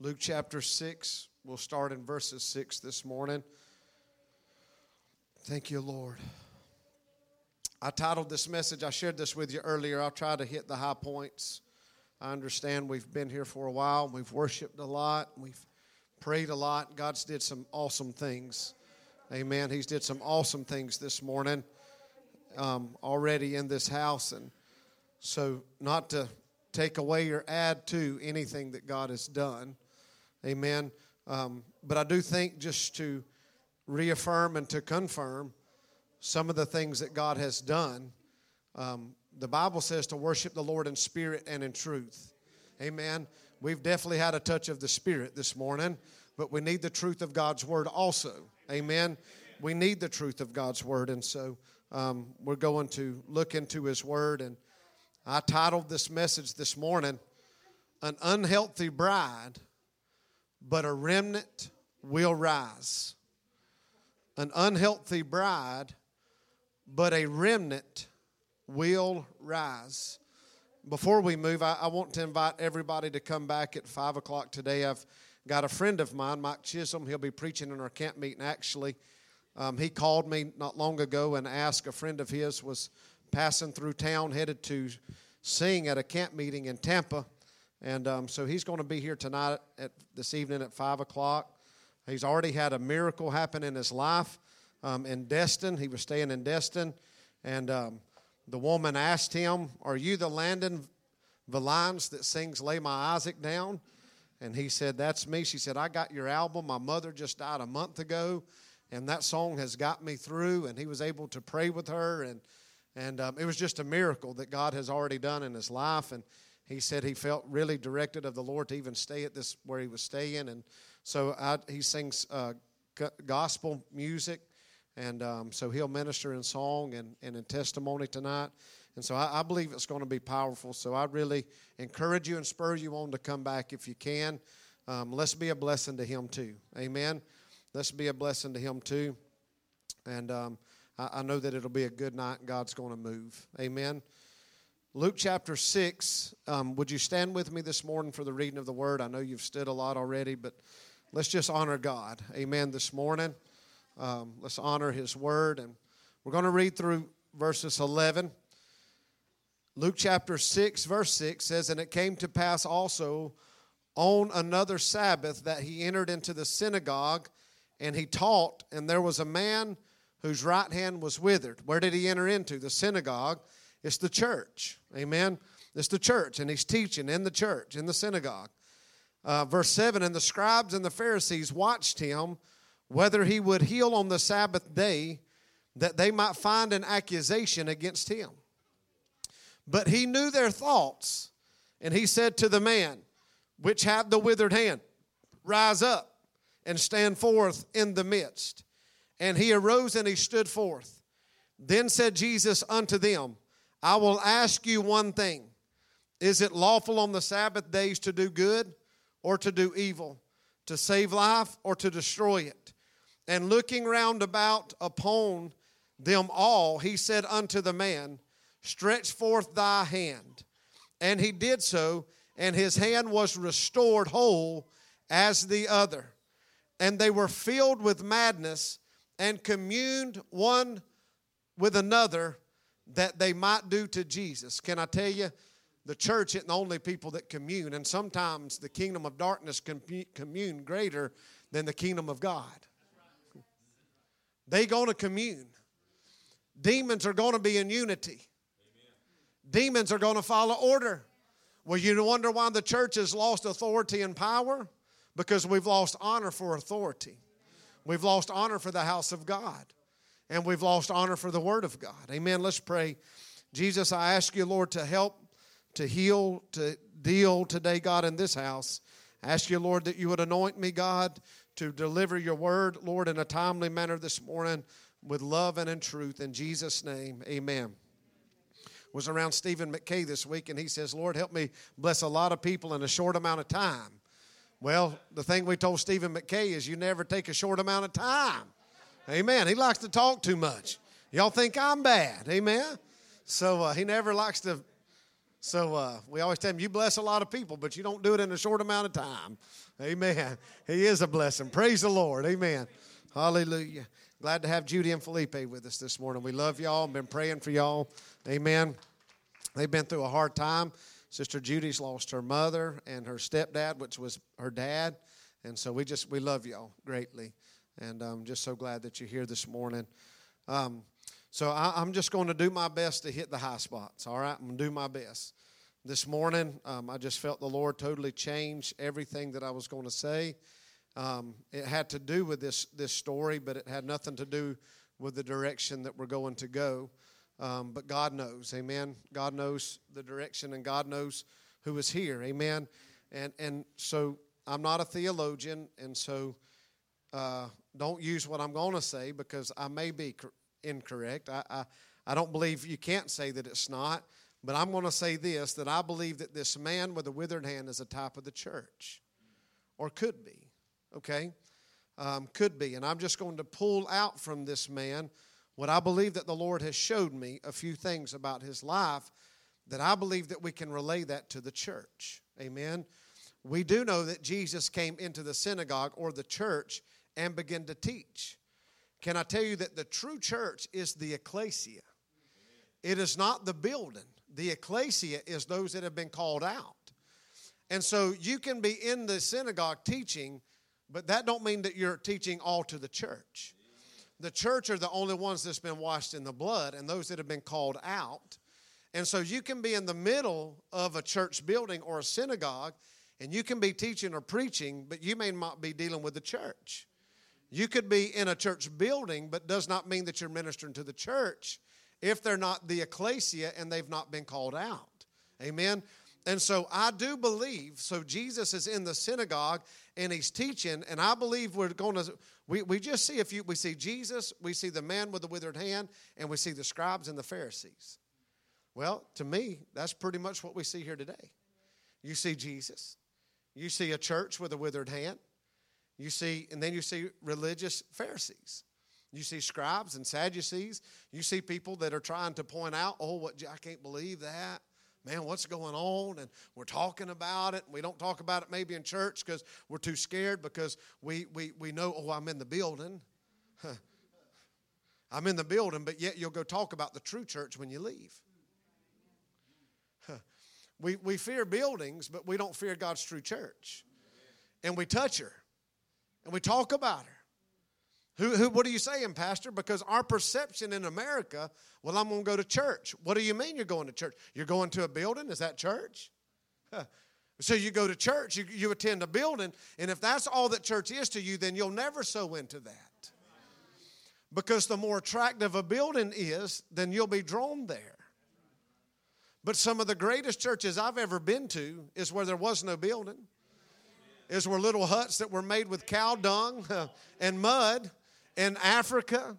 Luke chapter 6. We'll start in verses 6 this morning. Thank you, Lord. I titled this message, I shared this with you earlier. I'll try to hit the high points. I understand we've been here for a while, we've worshiped a lot, we've prayed a lot. God's did some awesome things. Amen. He's did some awesome things this morning um, already in this house. And so, not to take away or add to anything that God has done. Amen. Um, but I do think just to reaffirm and to confirm some of the things that God has done. Um, the Bible says to worship the Lord in spirit and in truth. Amen. We've definitely had a touch of the Spirit this morning, but we need the truth of God's Word also. Amen. We need the truth of God's Word, and so um, we're going to look into His Word. And I titled this message this morning, An Unhealthy Bride but a remnant will rise. An unhealthy bride, but a remnant will rise. Before we move, I, I, want to invite everybody to come back at 5 o'clock today. I've got a friend of mine, Mike Chisholm. He'll be preaching in our camp meeting, actually. Um, he called me not long ago and asked a friend of his was passing through town, headed to sing at a camp meeting in Tampa and um, so he's going to be here tonight at this evening at five o'clock. He's already had a miracle happen in his life um, in Destin. He was staying in Destin, and um, the woman asked him, "Are you the Landon Valines that sings "Lay My Isaac Down"?" And he said, "That's me." She said, "I got your album. My mother just died a month ago, and that song has got me through." And he was able to pray with her, and and um, it was just a miracle that God has already done in his life, and he said he felt really directed of the Lord to even stay at this where he was staying, and so I, he sings uh, gospel music, and um, so he'll minister in song and, and in testimony tonight. And so I, I believe it's going to be powerful. So I really encourage you and spur you on to come back if you can. Um, let's be a blessing to him too. Amen. Let's be a blessing to him too. And um, I, I know that it'll be a good night and God's going to move. Amen. Luke chapter 6. Um, would you stand with me this morning for the reading of the word? I know you've stood a lot already, but let's just honor God. Amen. This morning, um, let's honor his word. And we're going to read through verses 11. Luke chapter 6, verse 6 says, And it came to pass also on another Sabbath that he entered into the synagogue and he taught, and there was a man whose right hand was withered. Where did he enter into? The synagogue. It's the church. Amen. It's the church, and he's teaching in the church, in the synagogue. Uh, verse 7 And the scribes and the Pharisees watched him whether he would heal on the Sabbath day, that they might find an accusation against him. But he knew their thoughts, and he said to the man, which had the withered hand, Rise up and stand forth in the midst. And he arose and he stood forth. Then said Jesus unto them, I will ask you one thing Is it lawful on the Sabbath days to do good or to do evil, to save life or to destroy it? And looking round about upon them all, he said unto the man, Stretch forth thy hand. And he did so, and his hand was restored whole as the other. And they were filled with madness and communed one with another that they might do to Jesus. Can I tell you, the church isn't the only people that commune, and sometimes the kingdom of darkness can commune greater than the kingdom of God. They going to commune. Demons are going to be in unity. Demons are going to follow order. Well, you wonder why the church has lost authority and power? Because we've lost honor for authority. We've lost honor for the house of God and we've lost honor for the Word of God. Amen. Let's pray. Jesus, I ask you, Lord, to help, to heal, to deal today, God, in this house. I ask you, Lord, that you would anoint me, God, to deliver your word, Lord, in a timely manner this morning with love and in truth. In Jesus' name, amen. Was around Stephen McKay this week, and he says, Lord, help me bless a lot of people in a short amount of time. Well, the thing we told Stephen McKay is you never take a short amount of time. Amen. He likes to talk too much. Y'all think I'm bad. Amen. So uh, he never likes to So uh, we always tell him, you bless a lot of people, but you don't do it in a short amount of time. Amen. He is a blessing. Praise the Lord. Amen. Hallelujah. Glad to have Judy and Felipe with us this morning. We love y'all. Been praying for y'all. Amen. They've been through a hard time. Sister Judy's lost her mother and her stepdad, which was her dad. And so we just, we love y'all greatly. And I'm just so glad that you're here this morning. Um, so I, am just going to do my best to hit the high spots. All right, I'm going to do my best. This morning, um, I just felt the Lord totally change everything that I was going to say. Um, it had to do with this this story, but it had nothing to do with the direction that we're going to go. Um, but God knows, Amen. God knows the direction, and God knows who is here, Amen. And and so I'm not a theologian, and so uh, don't use what I'm going to say because I may be incorrect. I, I, I don't believe you can't say that it's not, but I'm going to say this that I believe that this man with a withered hand is a type of the church, or could be, okay? Um, could be. And I'm just going to pull out from this man what I believe that the Lord has showed me a few things about his life that I believe that we can relay that to the church. Amen. We do know that Jesus came into the synagogue or the church and begin to teach. Can I tell you that the true church is the ecclesia? It is not the building. The ecclesia is those that have been called out. And so you can be in the synagogue teaching, but that don't mean that you're teaching all to the church. The church are the only ones that's been washed in the blood and those that have been called out. And so you can be in the middle of a church building or a synagogue and you can be teaching or preaching, but you may not be dealing with the church. You could be in a church building, but does not mean that you're ministering to the church if they're not the ecclesia and they've not been called out. Amen. And so I do believe, so Jesus is in the synagogue and he's teaching, and I believe we're going to, we, we just see a few, we see Jesus, we see the man with the withered hand, and we see the scribes and the Pharisees. Well, to me, that's pretty much what we see here today. You see Jesus, you see a church with a withered hand, you see, and then you see religious Pharisees. You see scribes and Sadducees. You see people that are trying to point out, oh, what I can't believe that. Man, what's going on? And we're talking about it. We don't talk about it maybe in church because we're too scared because we, we, we know, oh, I'm in the building. I'm in the building, but yet you'll go talk about the true church when you leave. we, we fear buildings, but we don't fear God's true church. And we touch her and we talk about her. Who, who, what are you saying, Pastor? Because our perception in America, well, I'm going to go to church. What do you mean you're going to church? You're going to a building? Is that church? So you go to church, you, you attend a building, and if that's all that church is to you, then you'll never sow into that. Because the more attractive a building is, then you'll be drawn there. But some of the greatest churches I've ever been to is where there was no building is were little huts that were made with cow dung and mud in Africa,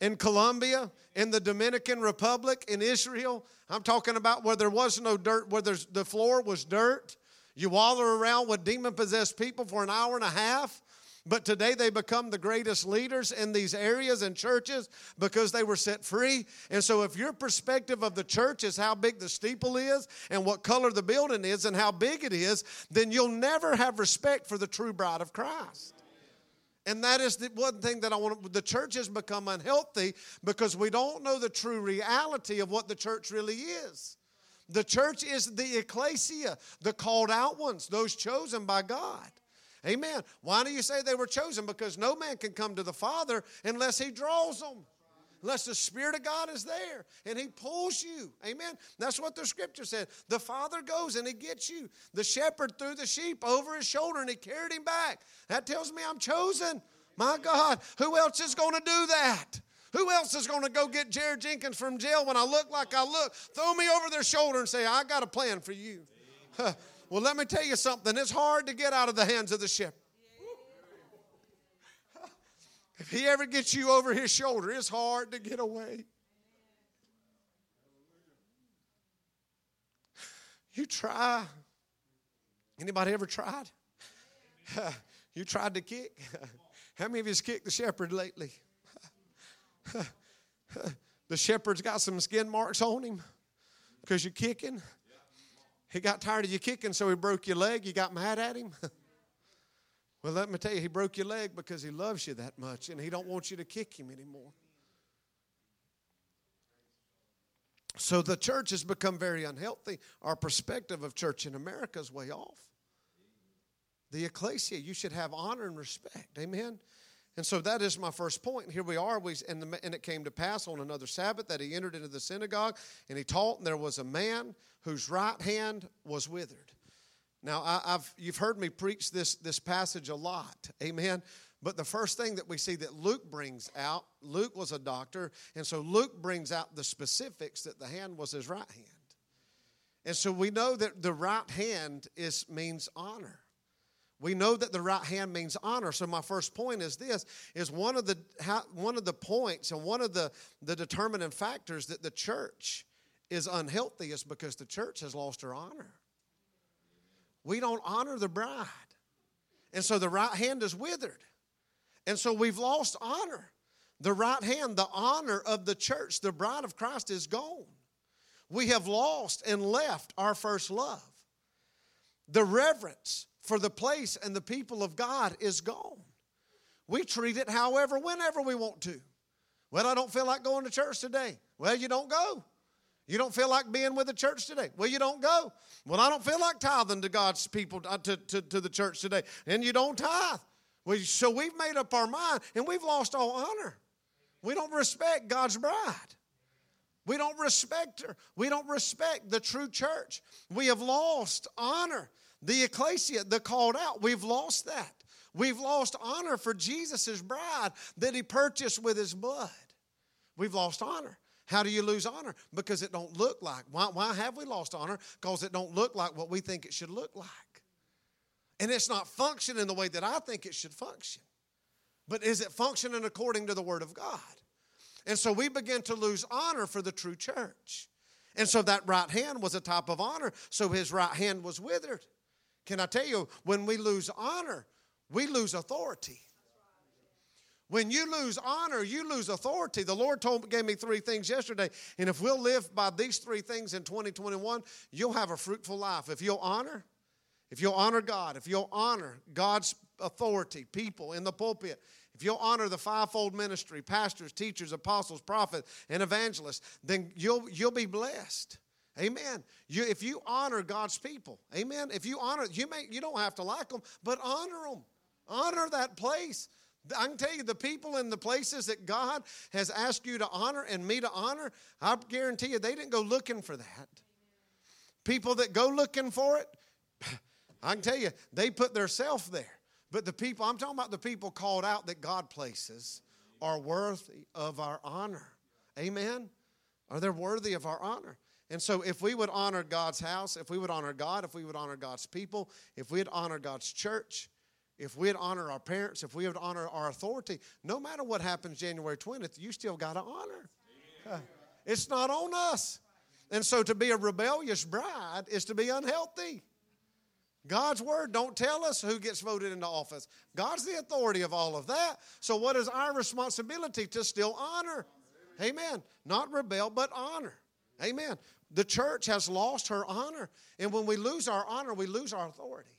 in Colombia, in the Dominican Republic, in Israel. I'm talking about where there was no dirt, where the floor was dirt. You waller around with demon possessed people for an hour and a half. But today they become the greatest leaders in these areas and churches because they were set free. And so, if your perspective of the church is how big the steeple is and what color the building is and how big it is, then you'll never have respect for the true bride of Christ. And that is the one thing that I want. The church has become unhealthy because we don't know the true reality of what the church really is. The church is the ecclesia, the called out ones, those chosen by God. Amen. Why do you say they were chosen? Because no man can come to the Father unless he draws them. Unless the Spirit of God is there and He pulls you. Amen. That's what the scripture said. The Father goes and He gets you. The shepherd threw the sheep over his shoulder and He carried him back. That tells me I'm chosen. My God, who else is going to do that? Who else is going to go get Jared Jenkins from jail when I look like I look? Throw me over their shoulder and say, I got a plan for you. Well, let me tell you something. It's hard to get out of the hands of the shepherd. If he ever gets you over his shoulder, it's hard to get away. You try. Anybody ever tried? you tried to kick? How many of you kicked the shepherd lately? the shepherd's got some skin marks on him because you're kicking. He got tired of you kicking, so he broke your leg. You got mad at him? well, let me tell you, he broke your leg because he loves you that much and he don't want you to kick him anymore. So the church has become very unhealthy. Our perspective of church in America is way off. The ecclesia, you should have honor and respect. Amen. And so that is my first point. And here we are. We, and, the, and it came to pass on another Sabbath that he entered into the synagogue and he taught, and there was a man whose right hand was withered. Now, I, have you've heard me preach this, this passage a lot. Amen. But the first thing that we see that Luke brings out, Luke was a doctor, and so Luke brings out the specifics that the hand was his right hand. And so we know that the right hand is means honor. We know that the right hand means honor. So my first point is this: is one of the one of the points and one of the the determining factors that the church is unhealthy is because the church has lost her honor. We don't honor the bride, and so the right hand is withered, and so we've lost honor. The right hand, the honor of the church, the bride of Christ, is gone. We have lost and left our first love. The reverence for the place and the people of God is gone. We treat it however, whenever we want to. Well, I don't feel like going to church today. Well, you don't go. You don't feel like being with the church today. Well, you don't go. Well, I don't feel like tithing to God's people, uh, to, to, to the church today. And you don't tithe. Well, so we've made up our mind and we've lost all honor. We don't respect God's bride. We don't respect her. We don't respect the true church. We have lost honor. The ecclesia, the called out, we've lost that. We've lost honor for Jesus' bride that he purchased with his blood. We've lost honor. How do you lose honor? Because it don't look like. Why, why have we lost honor? Because it don't look like what we think it should look like. And it's not functioning the way that I think it should function. But is it functioning according to the Word of God? And so we begin to lose honor for the true church. And so that right hand was a type of honor. So his right hand was withered. Can I tell you, when we lose honor, we lose authority. When you lose honor, you lose authority. The Lord told gave me three things yesterday, and if we'll live by these three things in 2021, you'll have a fruitful life. If you'll honor, if you'll honor God, if you'll honor God's authority, people in the pulpit, if you'll honor the fivefold ministry, pastors, teachers, apostles, prophets, and evangelists, then you'll you'll be blessed. Amen. You, if you honor God's people, amen. If you honor, you may you don't have to like them, but honor them. Honor that place. I can tell you the people in the places that God has asked you to honor and me to honor, I guarantee you they didn't go looking for that. People that go looking for it, I can tell you they put their self there. But the people, I'm talking about the people called out that God places, are worthy of our honor. Amen? Are they worthy of our honor? And so, if we would honor God's house, if we would honor God, if we would honor God's people, if we'd honor God's church, if we'd honor our parents, if we would honor our authority, no matter what happens January 20th, you still got to honor. It's not on us. And so, to be a rebellious bride is to be unhealthy. God's word don't tell us who gets voted into office. God's the authority of all of that. So, what is our responsibility to still honor? Amen. Not rebel, but honor. Amen. The church has lost her honor. And when we lose our honor, we lose our authority.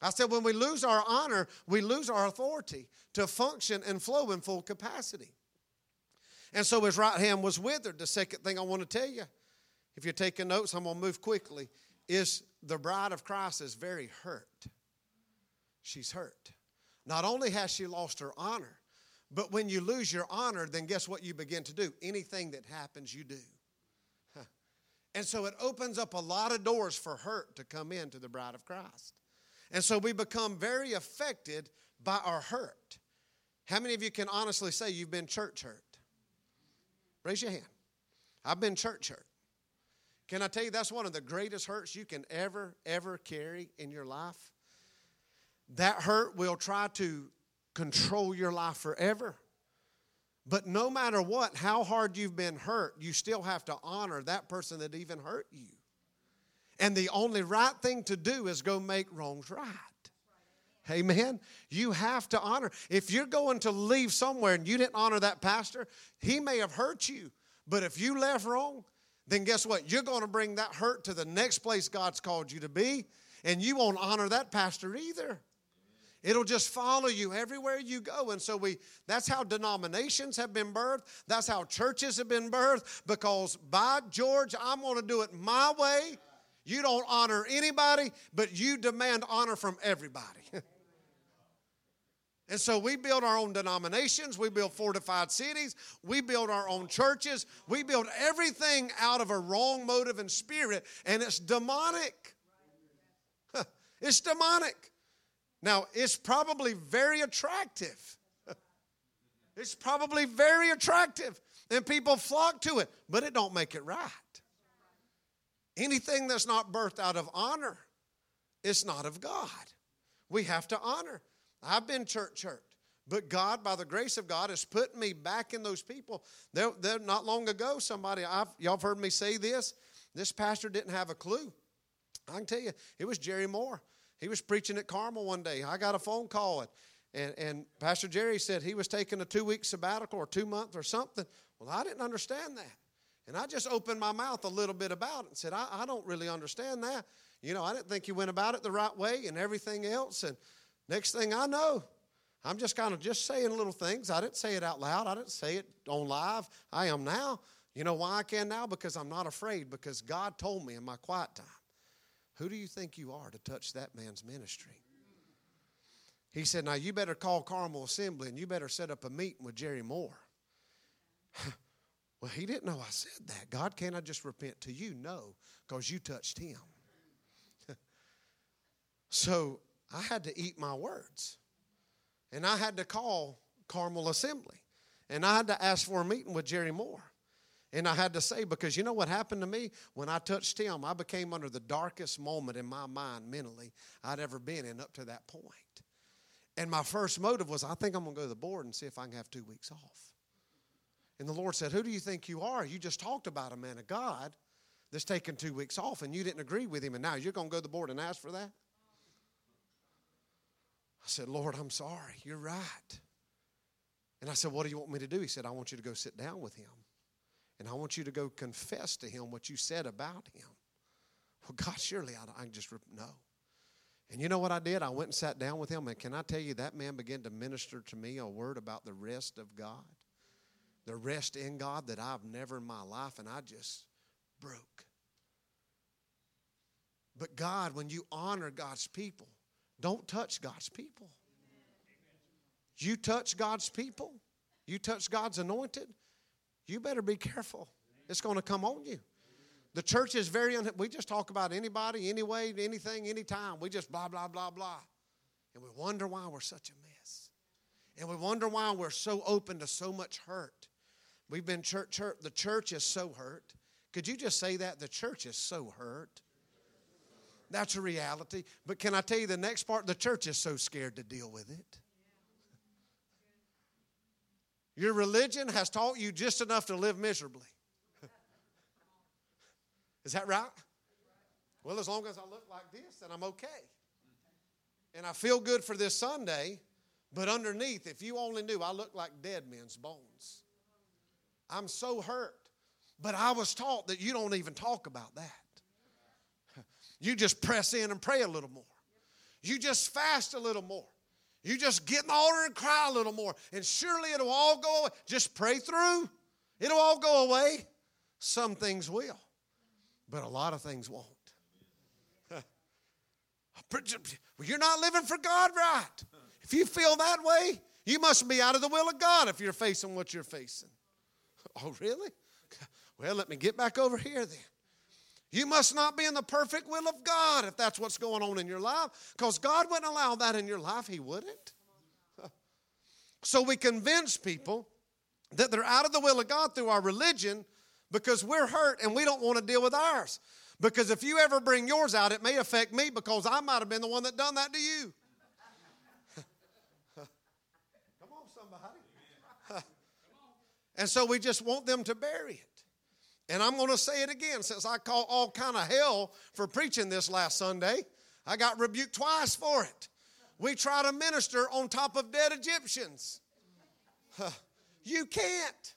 I said, when we lose our honor, we lose our authority to function and flow in full capacity. And so his right hand was withered. The second thing I want to tell you, if you're taking notes, I'm going to move quickly, is the bride of Christ is very hurt. She's hurt. Not only has she lost her honor, but when you lose your honor, then guess what you begin to do? Anything that happens, you do. And so it opens up a lot of doors for hurt to come into the bride of Christ. And so we become very affected by our hurt. How many of you can honestly say you've been church hurt? Raise your hand. I've been church hurt. Can I tell you that's one of the greatest hurts you can ever, ever carry in your life? That hurt will try to control your life forever. But no matter what, how hard you've been hurt, you still have to honor that person that even hurt you. And the only right thing to do is go make wrongs right. Amen. You have to honor. If you're going to leave somewhere and you didn't honor that pastor, he may have hurt you. But if you left wrong, then guess what? You're going to bring that hurt to the next place God's called you to be, and you won't honor that pastor either. It'll just follow you everywhere you go. And so we that's how denominations have been birthed. That's how churches have been birthed because by George, I'm going to do it my way. You don't honor anybody, but you demand honor from everybody. and so we build our own denominations, we build fortified cities, we build our own churches, we build everything out of a wrong motive and spirit, and it's demonic. it's demonic. Now, it's probably very attractive. it's probably very attractive, and people flock to it, but it don't make it right. Anything that's not birthed out of honor is not of God. We have to honor. I've been church hurt, but God, by the grace of God, has put me back in those people. They're, they're not long ago, somebody, I've, y'all have heard me say this. This pastor didn't have a clue. I can tell you, it was Jerry Moore. He was preaching at Carmel one day. I got a phone call, and, and, and Pastor Jerry said he was taking a two week sabbatical or two month or something. Well, I didn't understand that. And I just opened my mouth a little bit about it and said, I, I don't really understand that. You know, I didn't think you went about it the right way and everything else. And next thing I know, I'm just kind of just saying little things. I didn't say it out loud. I didn't say it on live. I am now. You know why I can now? Because I'm not afraid, because God told me in my quiet time. Who do you think you are to touch that man's ministry? He said, Now you better call Carmel Assembly and you better set up a meeting with Jerry Moore. well, he didn't know I said that. God, can't I just repent to you? No, because you touched him. so I had to eat my words. And I had to call Carmel Assembly. And I had to ask for a meeting with Jerry Moore. And I had to say, because you know what happened to me? When I touched him, I became under the darkest moment in my mind mentally I'd ever been in up to that point. And my first motive was, I think I'm going to go to the board and see if I can have two weeks off. And the Lord said, Who do you think you are? You just talked about a man of God that's taken two weeks off and you didn't agree with him, and now you're going to go to the board and ask for that? I said, Lord, I'm sorry. You're right. And I said, What do you want me to do? He said, I want you to go sit down with him. And I want you to go confess to him what you said about him. Well, God, surely I, I just know. And you know what I did? I went and sat down with him, and can I tell you, that man began to minister to me a word about the rest of God, the rest in God that I've never in my life, and I just broke. But God, when you honor God's people, don't touch God's people. You touch God's people, you touch God's anointed, you better be careful. It's going to come on you. The church is very, un- we just talk about anybody, anyway, anything, anytime. We just blah, blah, blah, blah. And we wonder why we're such a mess. And we wonder why we're so open to so much hurt. We've been church hurt. The church is so hurt. Could you just say that? The church is so hurt. That's a reality. But can I tell you the next part? The church is so scared to deal with it. Your religion has taught you just enough to live miserably. Is that right? Well, as long as I look like this, then I'm okay. And I feel good for this Sunday, but underneath, if you only knew, I look like dead men's bones. I'm so hurt. But I was taught that you don't even talk about that. You just press in and pray a little more. You just fast a little more. You just get in the altar and cry a little more, and surely it'll all go away. Just pray through, it'll all go away. Some things will, but a lot of things won't. You're not living for God right. If you feel that way, you must be out of the will of God if you're facing what you're facing. Oh, really? Well, let me get back over here then. You must not be in the perfect will of God if that's what's going on in your life, because God wouldn't allow that in your life. He wouldn't. So we convince people that they're out of the will of God through our religion because we're hurt and we don't want to deal with ours. Because if you ever bring yours out, it may affect me because I might have been the one that done that to you. Come on, somebody. and so we just want them to bury it. And I'm going to say it again since I caught all kind of hell for preaching this last Sunday. I got rebuked twice for it. We try to minister on top of dead Egyptians. You can't.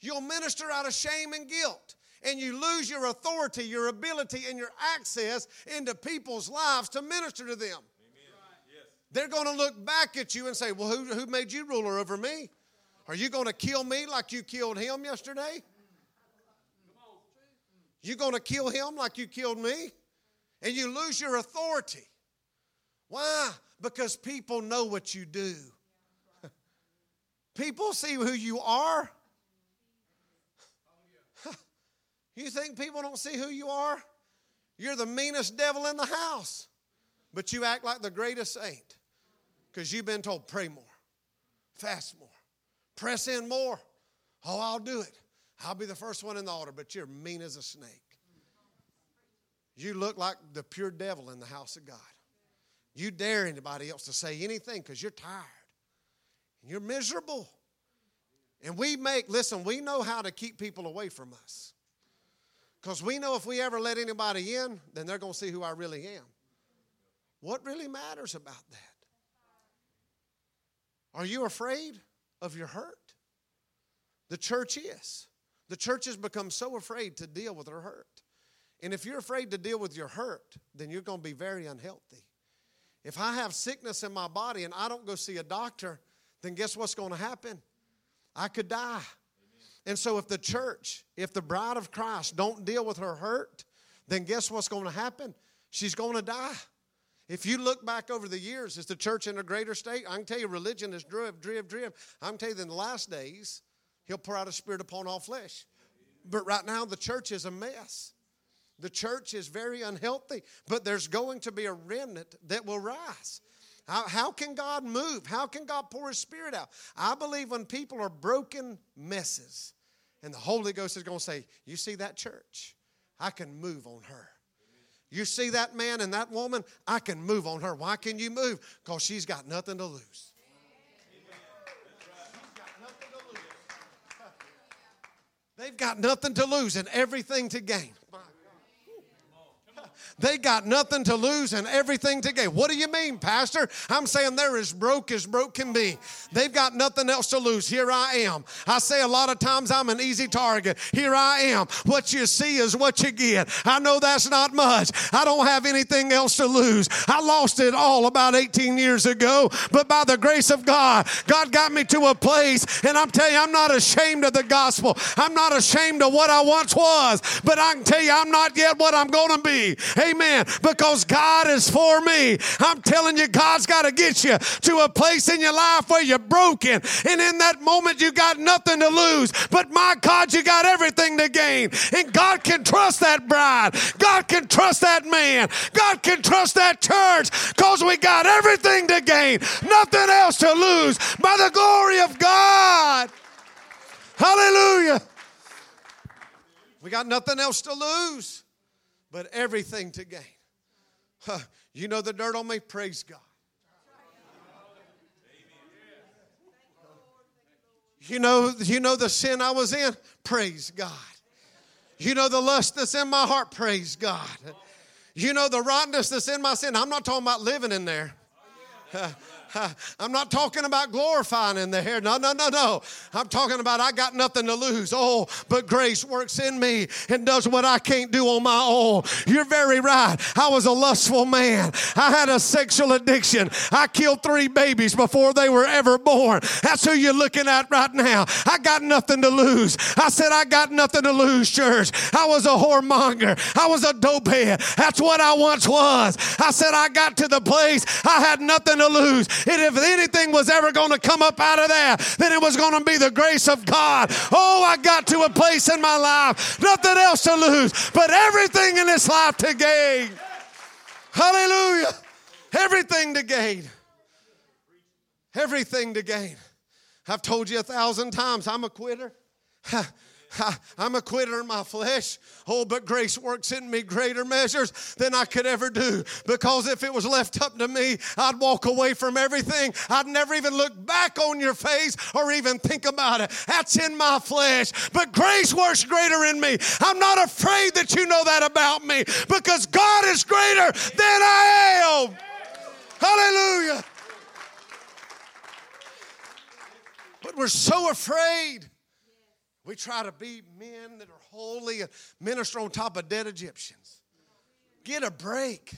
You'll minister out of shame and guilt. and you lose your authority, your ability, and your access into people's lives to minister to them. They're going to look back at you and say, Well, who, who made you ruler over me? Are you going to kill me like you killed him yesterday? You going to kill him like you killed me? And you lose your authority. Why? Because people know what you do. People see who you are. You think people don't see who you are? You're the meanest devil in the house, but you act like the greatest saint because you've been told pray more, fast more, press in more. Oh, I'll do it. I'll be the first one in the altar, but you're mean as a snake. You look like the pure devil in the house of God. You dare anybody else to say anything because you're tired. And you're miserable. And we make, listen, we know how to keep people away from us. Because we know if we ever let anybody in, then they're going to see who I really am. What really matters about that? Are you afraid of your hurt? The church is. The church has become so afraid to deal with her hurt. And if you're afraid to deal with your hurt, then you're going to be very unhealthy. If I have sickness in my body and I don't go see a doctor, then guess what's going to happen? I could die. And so if the church, if the bride of Christ don't deal with her hurt, then guess what's going to happen? She's going to die. If you look back over the years, is the church in a greater state? I can tell you religion is drib, drib, drib. I can tell you in the last days, he'll pour out a spirit upon all flesh. But right now, the church is a mess. The church is very unhealthy, but there's going to be a remnant that will rise. How, how can God move? How can God pour His Spirit out? I believe when people are broken messes, and the Holy Ghost is going to say, You see that church? I can move on her. You see that man and that woman? I can move on her. Why can you move? Because she's got nothing to lose. They've got nothing to lose and everything to gain. They got nothing to lose and everything to gain. What do you mean, Pastor? I'm saying they're as broke as broke can be. They've got nothing else to lose. Here I am. I say a lot of times I'm an easy target. Here I am. What you see is what you get. I know that's not much. I don't have anything else to lose. I lost it all about 18 years ago, but by the grace of God, God got me to a place, and I'm telling you, I'm not ashamed of the gospel. I'm not ashamed of what I once was, but I can tell you, I'm not yet what I'm going to be. Amen. Because God is for me. I'm telling you, God's got to get you to a place in your life where you're broken. And in that moment, you got nothing to lose. But my God, you got everything to gain. And God can trust that bride. God can trust that man. God can trust that church because we got everything to gain, nothing else to lose by the glory of God. Hallelujah. We got nothing else to lose but everything to gain. Huh, you know the dirt on me? Praise God. You know, you know the sin I was in? Praise God. You know the lust that's in my heart? Praise God. You know the rottenness that's in my sin? I'm not talking about living in there. I'm not talking about glorifying in the hair. No, no, no, no. I'm talking about I got nothing to lose. Oh, but grace works in me and does what I can't do on my own. You're very right. I was a lustful man. I had a sexual addiction. I killed three babies before they were ever born. That's who you're looking at right now. I got nothing to lose. I said, I got nothing to lose, church. I was a whoremonger. I was a dopehead. That's what I once was. I said, I got to the place I had nothing to lose. And if anything was ever going to come up out of there, then it was going to be the grace of God. Oh, I got to a place in my life, nothing else to lose, but everything in this life to gain. Hallelujah. Everything to gain. Everything to gain. I've told you a thousand times, I'm a quitter. I'm a quitter in my flesh. Oh, but grace works in me greater measures than I could ever do. Because if it was left up to me, I'd walk away from everything. I'd never even look back on your face or even think about it. That's in my flesh. But grace works greater in me. I'm not afraid that you know that about me because God is greater than I am. Hallelujah. But we're so afraid We try to be men that are holy and minister on top of dead Egyptians. Get a break.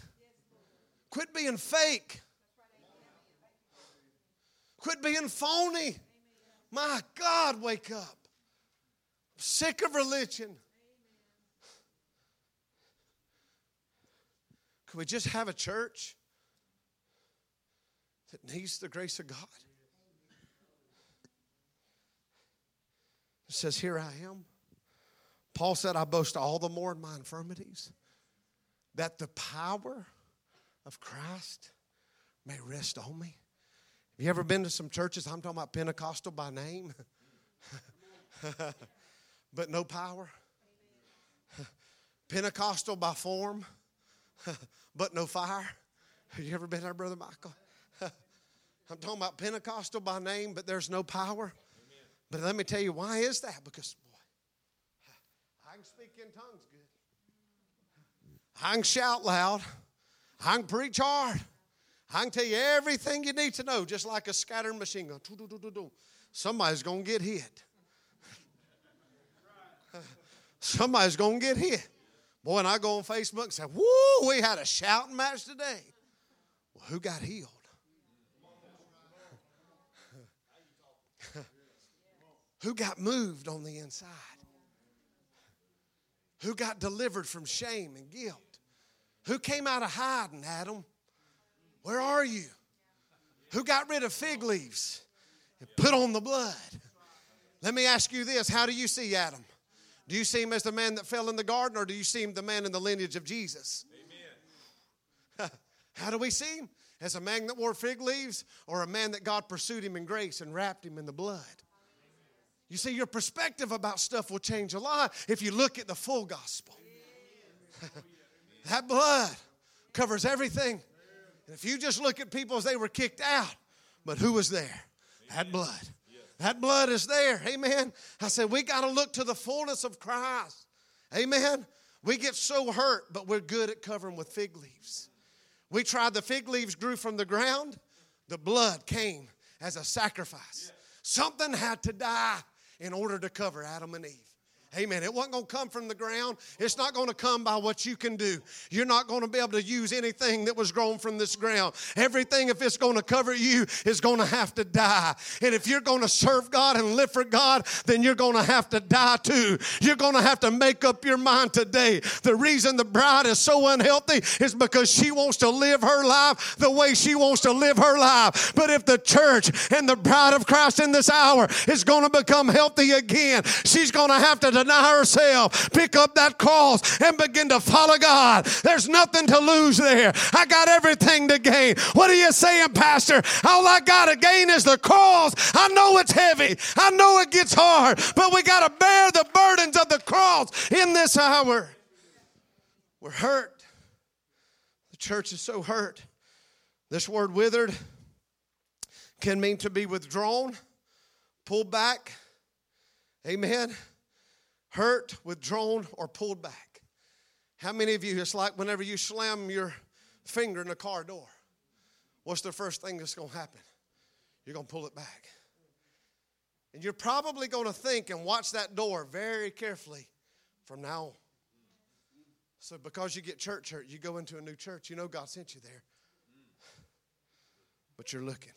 Quit being fake. Quit being phony. My God, wake up. I'm sick of religion. Could we just have a church that needs the grace of God? It says, Here I am. Paul said, I boast all the more in my infirmities, that the power of Christ may rest on me. Have you ever been to some churches? I'm talking about Pentecostal by name, but no power. Pentecostal by form, but no fire. Have you ever been there, Brother Michael? I'm talking about Pentecostal by name, but there's no power. But let me tell you, why is that? Because, boy, I can speak in tongues good. I can shout loud. I can preach hard. I can tell you everything you need to know, just like a scattered machine gun. Somebody's to get hit. Somebody's to get hit. Boy, and I go on Facebook and say, Woo, we had a shouting match today. Well, who got healed? who got moved on the inside? Who got delivered from shame and guilt? Who came out of hiding, Adam? Where are you? Who got rid of fig leaves and put on the blood? Let me ask you this How do you see Adam? Do you see him as the man that fell in the garden, or do you see him the man in the lineage of Jesus? Amen. How do we see him? As a man that wore fig leaves, or a man that God pursued him in grace and wrapped him in the blood? You see, your perspective about stuff will change a lot if you look at the full gospel. that blood covers everything. And if you just look at people as they were kicked out, but who was there? That blood. That blood is there. Amen. I said, we got to look to the fullness of Christ. Amen. We get so hurt, but we're good at covering with fig leaves. We tried the fig leaves grew from the ground, the blood came as a sacrifice. Something had to die in order to cover Adam and Eve. Amen. It wasn't going to come from the ground. It's not going to come by what you can do. You're not going to be able to use anything that was grown from this ground. Everything, if it's going to cover you, is going to have to die. And if you're going to serve God and live for God, then you're going to have to die too. You're going to have to make up your mind today. The reason the bride is so unhealthy is because she wants to live her life the way she wants to live her life. But if the church and the bride of Christ in this hour is going to become healthy again, she's going to have to deny herself, pick up that cross, and begin to follow God. There's nothing to lose there. I got everything to gain. What are you saying, Pastor? All I got to gain is the cross. I know it's heavy, I know it gets hard, but we got to bear the burdens of the cross in this hour. We're hurt. The church is so hurt. This word withered can mean to be withdrawn, pulled back. Amen hurt, withdrawn, or pulled back. How many of you, it's like whenever you slam your finger in a car door, what's the first thing that's going to happen? You're going to pull it back. And you're probably going to think and watch that door very carefully from now on. So, because you get church hurt, you go into a new church, you know God sent you there. But you're looking.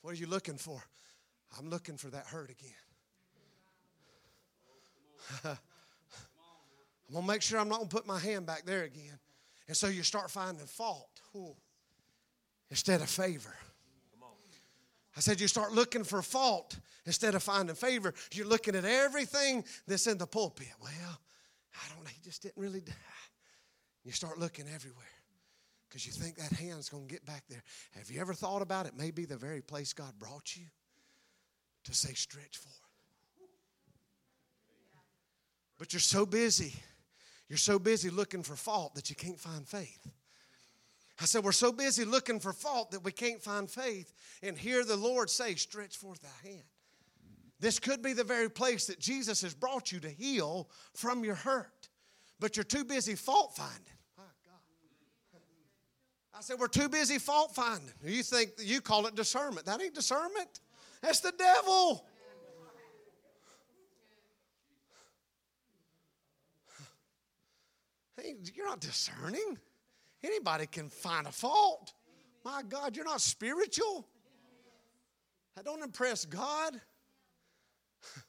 What are you looking for? I'm looking for that hurt again. I'm going to make sure I'm not going to put my hand back there again. And so you start finding fault Ooh, instead of favor. I said you start looking for fault instead of finding favor. You're looking at everything that's in the pulpit. Well, I don't know. He just didn't really die. You start looking everywhere because you think that hand's going to get back there. Have you ever thought about it? Maybe the very place God brought you to say, stretch forth. But you're so busy. You're so busy looking for fault that you can't find faith. I said, We're so busy looking for fault that we can't find faith and hear the Lord say, Stretch forth thy hand. This could be the very place that Jesus has brought you to heal from your hurt, but you're too busy fault finding. I said, We're too busy fault finding. You think you call it discernment. That ain't discernment, that's the devil. You're not discerning. Anybody can find a fault. My God, you're not spiritual. I don't impress God.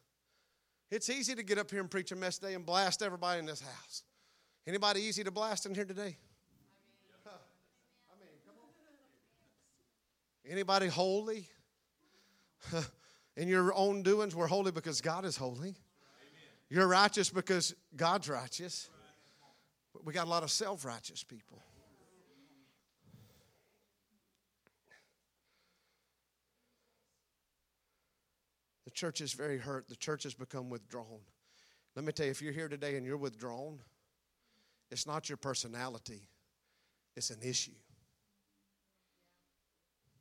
It's easy to get up here and preach a mess day and blast everybody in this house. Anybody easy to blast in here today? Anybody holy? in your own doings, we're holy because God is holy. You're righteous because God's righteous. But we got a lot of self righteous people. The church is very hurt. The church has become withdrawn. Let me tell you, if you're here today and you're withdrawn, it's not your personality, it's an issue.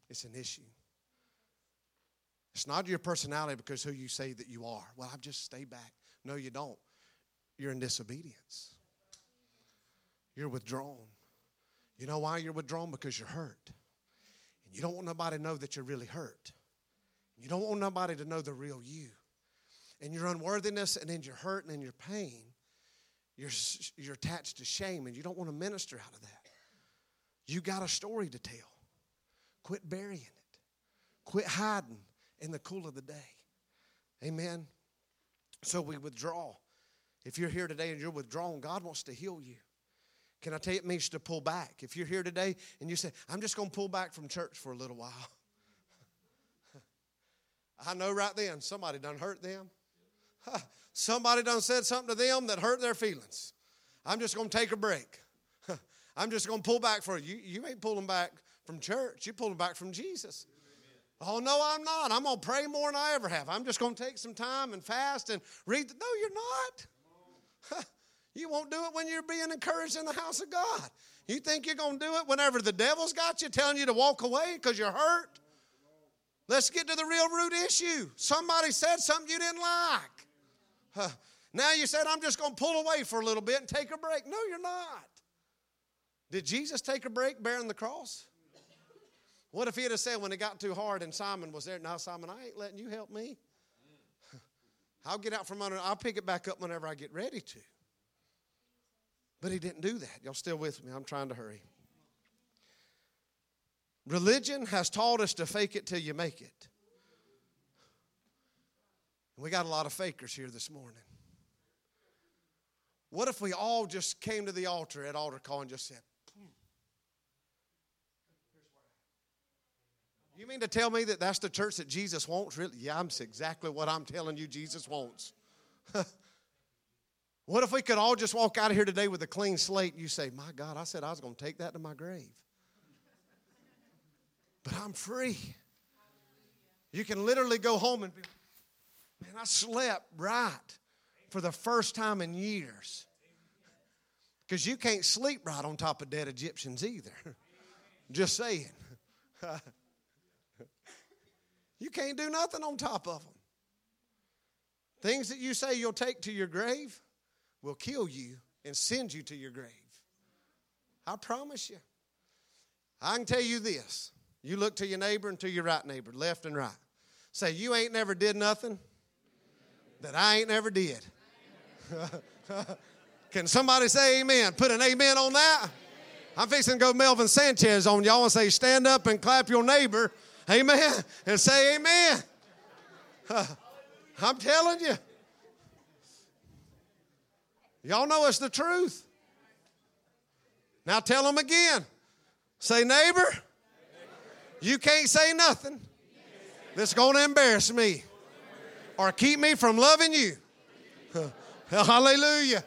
It's an issue. It's not your personality because who you say that you are. Well, I've just stay back. No, you don't. You're in disobedience. You're withdrawn. You know why you're withdrawn? Because you're hurt. And you don't want nobody to know that you're really hurt. You don't want nobody to know the real you. And your unworthiness and in your hurt and in your pain, you're, you're attached to shame and you don't want to minister out of that. You got a story to tell. Quit burying it. Quit hiding in the cool of the day. Amen. So we withdraw. If you're here today and you're withdrawn, God wants to heal you. Can I tell you, it means to pull back. If you're here today and you say, I'm just going to pull back from church for a little while, I know right then somebody done hurt them. Somebody done said something to them that hurt their feelings. I'm just going to take a break. I'm just going to pull back for you. You ain't pulling back from church. You're pulling back from Jesus. Oh, no, I'm not. I'm going to pray more than I ever have. I'm just going to take some time and fast and read. The, no, you're not. You won't do it when you're being encouraged in the house of God. You think you're going to do it whenever the devil's got you telling you to walk away because you're hurt? Let's get to the real root issue. Somebody said something you didn't like. Huh. Now you said, I'm just going to pull away for a little bit and take a break. No, you're not. Did Jesus take a break bearing the cross? What if he had said when it got too hard and Simon was there, now Simon, I ain't letting you help me. I'll get out from under, I'll pick it back up whenever I get ready to. But he didn't do that. Y'all still with me? I'm trying to hurry. Religion has taught us to fake it till you make it. We got a lot of fakers here this morning. What if we all just came to the altar at altar call and just said, hmm. You mean to tell me that that's the church that Jesus wants? Really? Yeah, I'm exactly what I'm telling you Jesus wants. what if we could all just walk out of here today with a clean slate you say, My God, I said I was going to take that to my grave. But I'm free. You can literally go home and be, Man, I slept right for the first time in years. Because you can't sleep right on top of dead Egyptians either. Just saying. You can't do nothing on top of them. Things that you say you'll take to your grave will kill you and send you to your grave. I promise you. I can tell you this. You look to your neighbor and to your right neighbor, left and right. Say, You ain't never did nothing that I ain't never did. Can somebody say amen? Put an amen on that. I'm fixing to go Melvin Sanchez on y'all and say, Stand up and clap your neighbor Amen. And say amen. I'm telling you. Y'all know it's the truth. Now tell them again. Say, neighbor, you can't say nothing that's going to embarrass me or keep me from loving you. Hallelujah.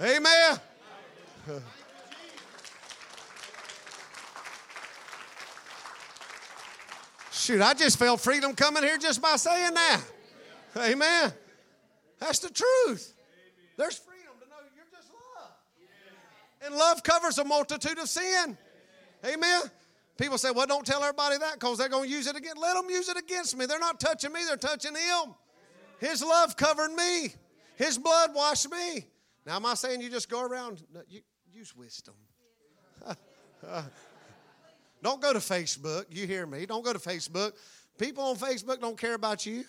Amen. Shoot, I just felt freedom coming here just by saying that. Amen. That's the truth. There's freedom to know you're just love. And love covers a multitude of sin. Amen. People say, well, don't tell everybody that because they're going to use it again. Let them use it against me. They're not touching me, they're touching Him. His love covered me, His blood washed me. Now, am I saying you just go around? No, you, use wisdom. Don't go to Facebook. You hear me. Don't go to Facebook. People on Facebook don't care about you.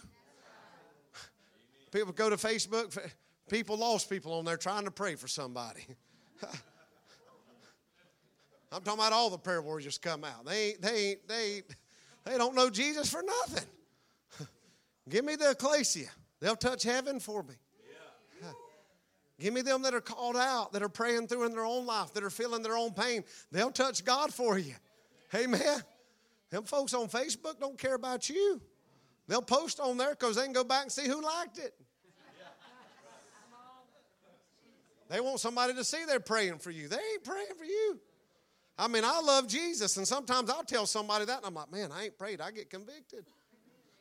People go to Facebook. People lost people on there trying to pray for somebody. I'm talking about all the prayer warriors come out. They ain't, they ain't, they ain't, they don't know Jesus for nothing. Give me the ecclesia. They'll touch heaven for me. Give me them that are called out, that are praying through in their own life, that are feeling their own pain. They'll touch God for you. Amen. Them folks on Facebook don't care about you. They'll post on there because they can go back and see who liked it. They want somebody to see they're praying for you. They ain't praying for you. I mean, I love Jesus, and sometimes I'll tell somebody that, and I'm like, man, I ain't prayed. I get convicted.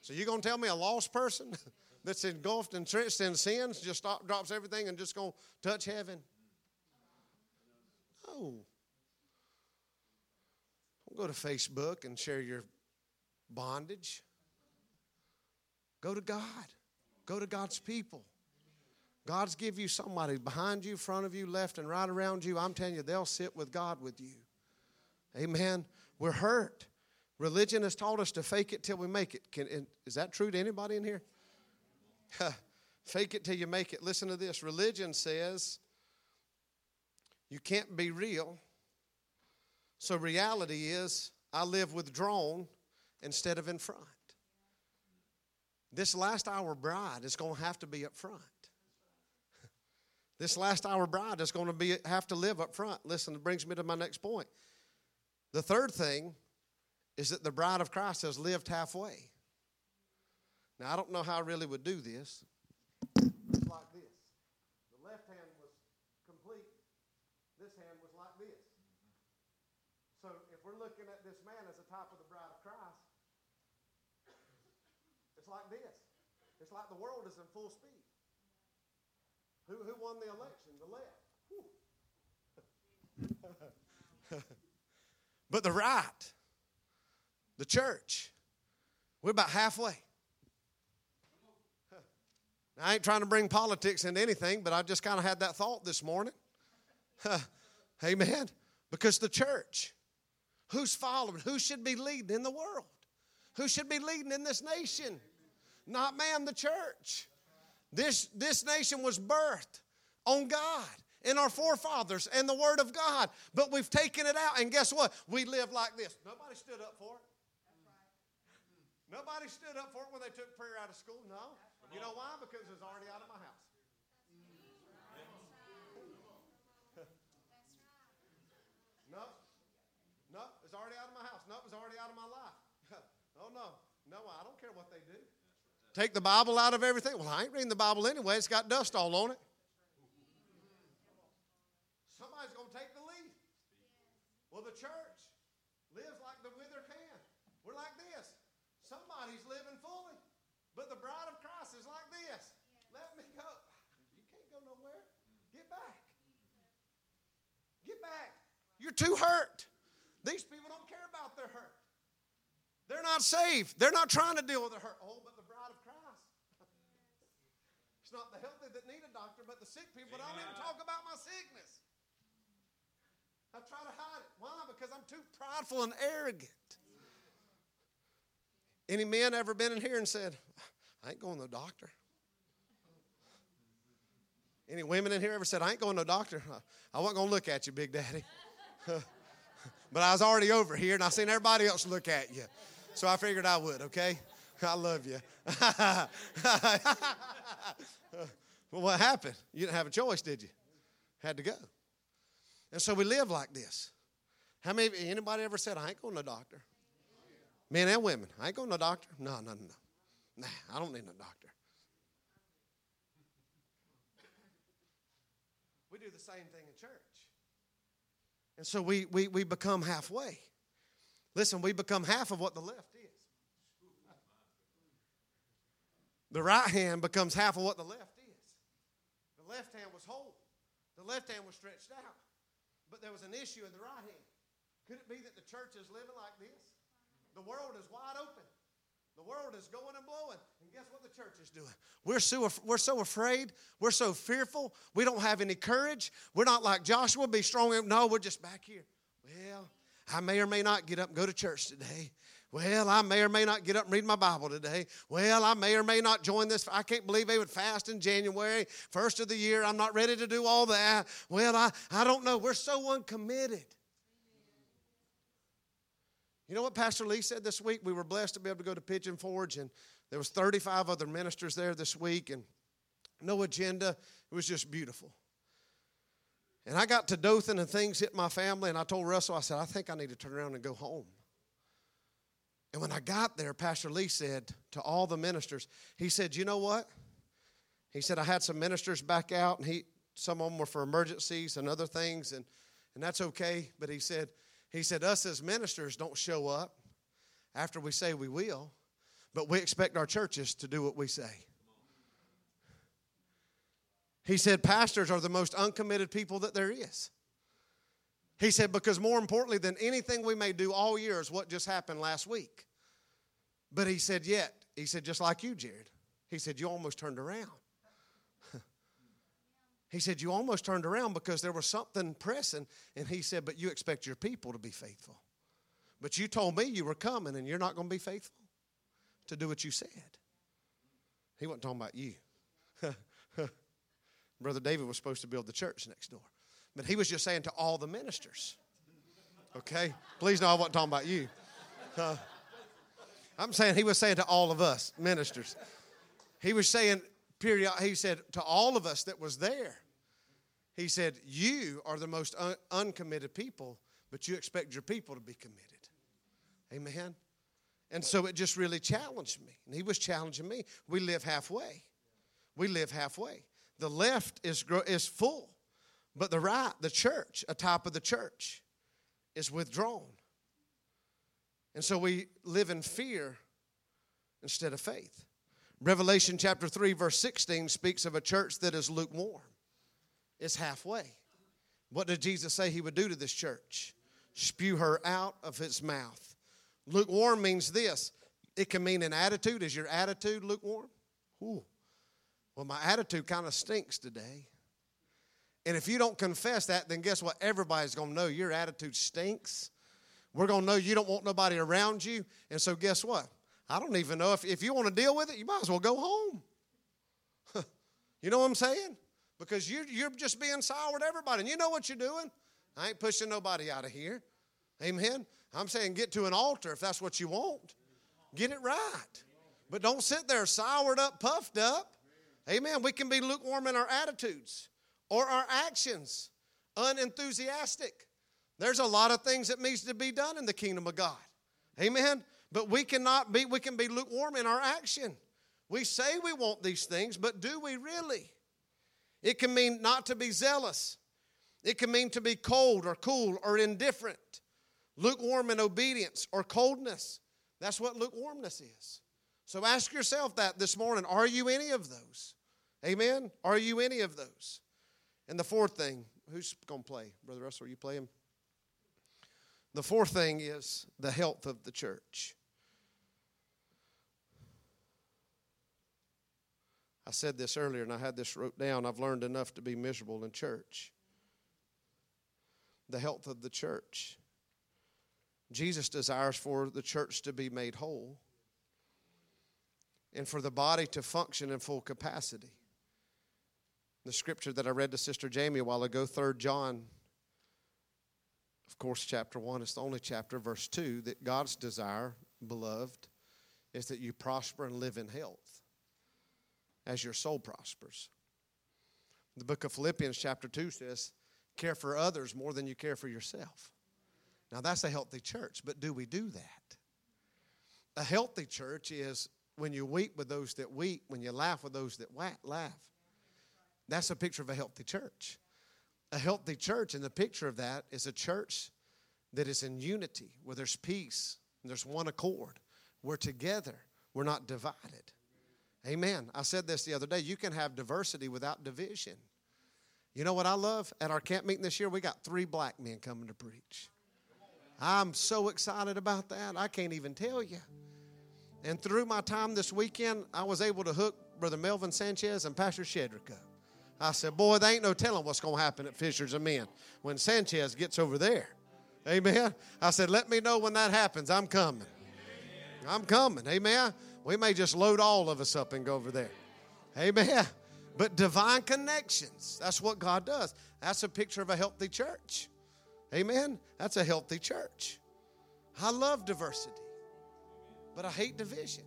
So you're going to tell me a lost person that's engulfed and entrenched in sins just stop, drops everything and just to touch heaven? No. Don't go to Facebook and share your bondage. Go to God. Go to God's people. God's give you somebody behind you, front of you, left and right around you. I'm telling you, they'll sit with God with you. Amen. We're hurt. Religion has taught us to fake it till we make it. Can, is that true to anybody in here? fake it till you make it. Listen to this. Religion says you can't be real. So reality is I live withdrawn instead of in front. This last hour bride is going to have to be up front. This last hour bride is going to be have to live up front. Listen, it brings me to my next point. The third thing is that the bride of Christ has lived halfway. Now, I don't know how I really would do this. It's like this. The left hand was complete, this hand was like this. So, if we're looking at this man as the top of the bride of Christ, it's like this. It's like the world is in full speed. Who, who won the election? The left. but the right, the church, we're about halfway. I ain't trying to bring politics into anything, but I just kind of had that thought this morning. Amen. Because the church, who's following? Who should be leading in the world? Who should be leading in this nation? Not man, the church. This, this nation was birthed on God and our forefathers and the Word of God, but we've taken it out, and guess what? We live like this. Nobody stood up for it. Nobody stood up for it when they took prayer out of school. No. You know why? Because it's already out of my house. no. No, it's already out of my house. No, it's already out of my life. oh, no. No, I don't care what they do. Take the Bible out of everything. Well, I ain't reading the Bible anyway. It's got dust all on it. Somebody's going to take the lead. Well, the church lives like the withered hand. We're like this. Somebody's living fully. But the bride of Christ is like this. Let me go. You can't go nowhere. Get back. Get back. You're too hurt. These people don't care about their hurt. They're not saved. They're not trying to deal with their hurt. Oh, but the bride of Christ. it's not the healthy that need a doctor, but the sick people. But I don't even talk about my sickness. I try to hide it. Why? Because I'm too prideful and arrogant. Any men ever been in here and said, I ain't going to the doctor? Any women in here ever said, I ain't going to the doctor? I wasn't going to look at you, Big Daddy. but I was already over here and I seen everybody else look at you. So I figured I would, okay? I love you. well, what happened? You didn't have a choice, did you? Had to go. And so we live like this. How many anybody ever said, I ain't going to doctor? Men and women. I ain't going to doctor. No, no, no, no. Nah, I don't need no doctor. We do the same thing in church. And so we, we, we become halfway. Listen, we become half of what the left is. The right hand becomes half of what the left is. The left hand was whole, the left hand was stretched out. But there was an issue in the right hand. Could it be that the church is living like this? The world is wide open. The world is going and blowing. And guess what the church is doing? We're so, we're so afraid. We're so fearful. We don't have any courage. We're not like Joshua, be strong. No, we're just back here. Well, I may or may not get up and go to church today. Well, I may or may not get up and read my Bible today. Well, I may or may not join this. I can't believe they would fast in January, first of the year. I'm not ready to do all that. Well, I, I don't know. We're so uncommitted. You know what Pastor Lee said this week? We were blessed to be able to go to Pigeon Forge, and there was 35 other ministers there this week, and no agenda. It was just beautiful. And I got to Dothan, and things hit my family, and I told Russell, I said, I think I need to turn around and go home. And when I got there, Pastor Lee said to all the ministers, he said, You know what? He said, I had some ministers back out, and he some of them were for emergencies and other things, and, and that's okay. But he said, he said, us as ministers don't show up after we say we will, but we expect our churches to do what we say. He said, pastors are the most uncommitted people that there is. He said, because more importantly than anything we may do all year is what just happened last week. But he said, yet, he said, just like you, Jared, he said, you almost turned around. He said, you almost turned around because there was something pressing. And he said, but you expect your people to be faithful. But you told me you were coming and you're not going to be faithful to do what you said. He wasn't talking about you. Brother David was supposed to build the church next door. But he was just saying to all the ministers. Okay? Please know I wasn't talking about you. Uh, I'm saying he was saying to all of us ministers. He was saying, period, he said to all of us that was there, he said, You are the most un- uncommitted people, but you expect your people to be committed. Amen. And so it just really challenged me. And he was challenging me. We live halfway. We live halfway. The left is, is full. But the right, the church, atop of the church, is withdrawn. And so we live in fear instead of faith. Revelation chapter 3, verse 16 speaks of a church that is lukewarm, it's halfway. What did Jesus say he would do to this church? Spew her out of his mouth. Lukewarm means this it can mean an attitude. Is your attitude lukewarm? Ooh. Well, my attitude kind of stinks today. And if you don't confess that, then guess what? Everybody's going to know your attitude stinks. We're going to know you don't want nobody around you. And so, guess what? I don't even know if, if you want to deal with it, you might as well go home. you know what I'm saying? Because you're, you're just being sour to everybody. And you know what you're doing? I ain't pushing nobody out of here. Amen. I'm saying get to an altar if that's what you want. Get it right. But don't sit there soured up, puffed up. Amen. We can be lukewarm in our attitudes or our actions, unenthusiastic. There's a lot of things that needs to be done in the kingdom of God. Amen. But we cannot be, we can be lukewarm in our action. We say we want these things, but do we really? It can mean not to be zealous. It can mean to be cold or cool or indifferent. Lukewarm in obedience or coldness. That's what lukewarmness is. So ask yourself that this morning. Are you any of those? Amen? Are you any of those? And the fourth thing, who's going to play? Brother Russell, are you playing? The fourth thing is the health of the church. I said this earlier and I had this wrote down. I've learned enough to be miserable in church. The health of the church. Jesus desires for the church to be made whole and for the body to function in full capacity. The scripture that I read to Sister Jamie a while ago, 3 John, of course, chapter 1, it's the only chapter, verse 2, that God's desire, beloved, is that you prosper and live in health as your soul prospers. The book of Philippians, chapter 2, says, Care for others more than you care for yourself. Now, that's a healthy church, but do we do that? A healthy church is when you weep with those that weep, when you laugh with those that laugh. That's a picture of a healthy church. A healthy church, and the picture of that is a church that is in unity, where there's peace, there's one accord. We're together, we're not divided. Amen. I said this the other day. You can have diversity without division. You know what I love? At our camp meeting this year, we got three black men coming to preach. I'm so excited about that. I can't even tell you. And through my time this weekend, I was able to hook Brother Melvin Sanchez and Pastor Shedrick up. I said, Boy, there ain't no telling what's going to happen at Fishers of Men when Sanchez gets over there. Amen. I said, Let me know when that happens. I'm coming. I'm coming. Amen. We may just load all of us up and go over there. Amen. But divine connections, that's what God does. That's a picture of a healthy church. Amen. That's a healthy church. I love diversity, but I hate division.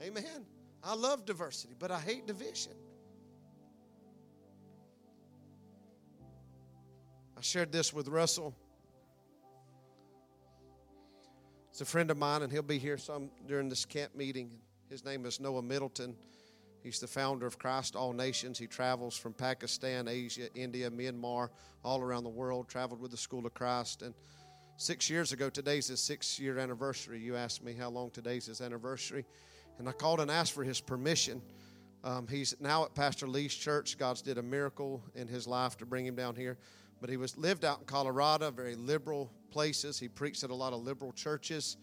Amen. I love diversity, but I hate division. I shared this with Russell. It's a friend of mine, and he'll be here some during this camp meeting. His name is Noah Middleton. He's the founder of Christ All Nations. He travels from Pakistan, Asia, India, Myanmar, all around the world, traveled with the School of Christ. And six years ago, today's his six year anniversary. You asked me how long today's his anniversary. And I called and asked for his permission. Um, he's now at Pastor Lee's church. God's did a miracle in his life to bring him down here. But he was lived out in Colorado, very liberal places. He preached at a lot of liberal churches.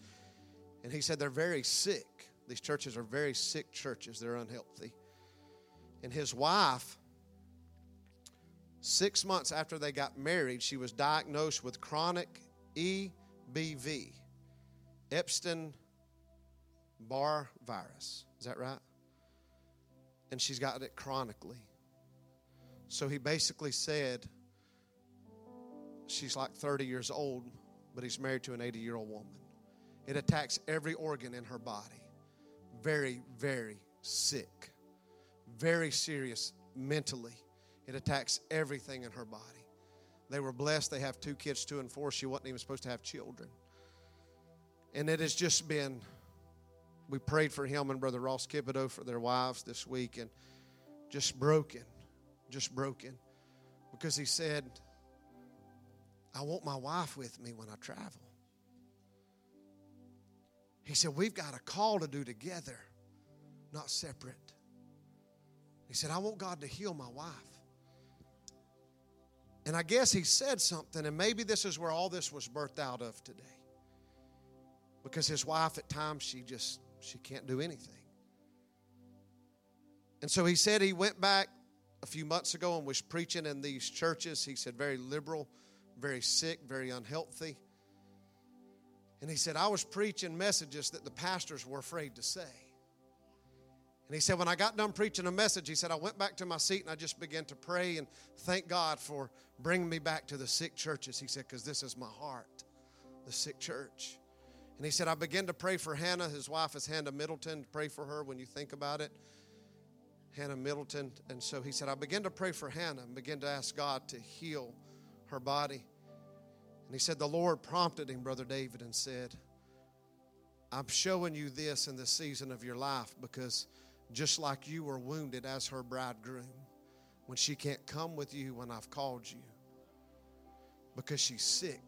And he said they're very sick. These churches are very sick churches, they're unhealthy. And his wife, six months after they got married, she was diagnosed with chronic EBV, Epstein Barr virus. Is that right? And she's got it chronically. So he basically said she's like 30 years old, but he's married to an 80 year old woman. It attacks every organ in her body very, very sick, very serious mentally. It attacks everything in her body. They were blessed. They have two kids, two and four. She wasn't even supposed to have children. And it has just been, we prayed for him and Brother Ross Kibido for their wives this week and just broken, just broken. Because he said, I want my wife with me when I travel. He said, We've got a call to do together, not separate. He said, I want God to heal my wife. And I guess he said something, and maybe this is where all this was birthed out of today. Because his wife, at times, she just she can't do anything. And so he said he went back a few months ago and was preaching in these churches. He said very liberal, very sick, very unhealthy. And he said, I was preaching messages that the pastors were afraid to say. And he said, when I got done preaching a message, he said, I went back to my seat and I just began to pray and thank God for bringing me back to the sick churches. He said, because this is my heart, the sick church. And he said, I began to pray for Hannah. His wife is Hannah Middleton. Pray for her when you think about it. Hannah Middleton. And so he said, I began to pray for Hannah and began to ask God to heal her body. And he said, The Lord prompted him, Brother David, and said, I'm showing you this in the season of your life because just like you were wounded as her bridegroom, when she can't come with you when I've called you because she's sick.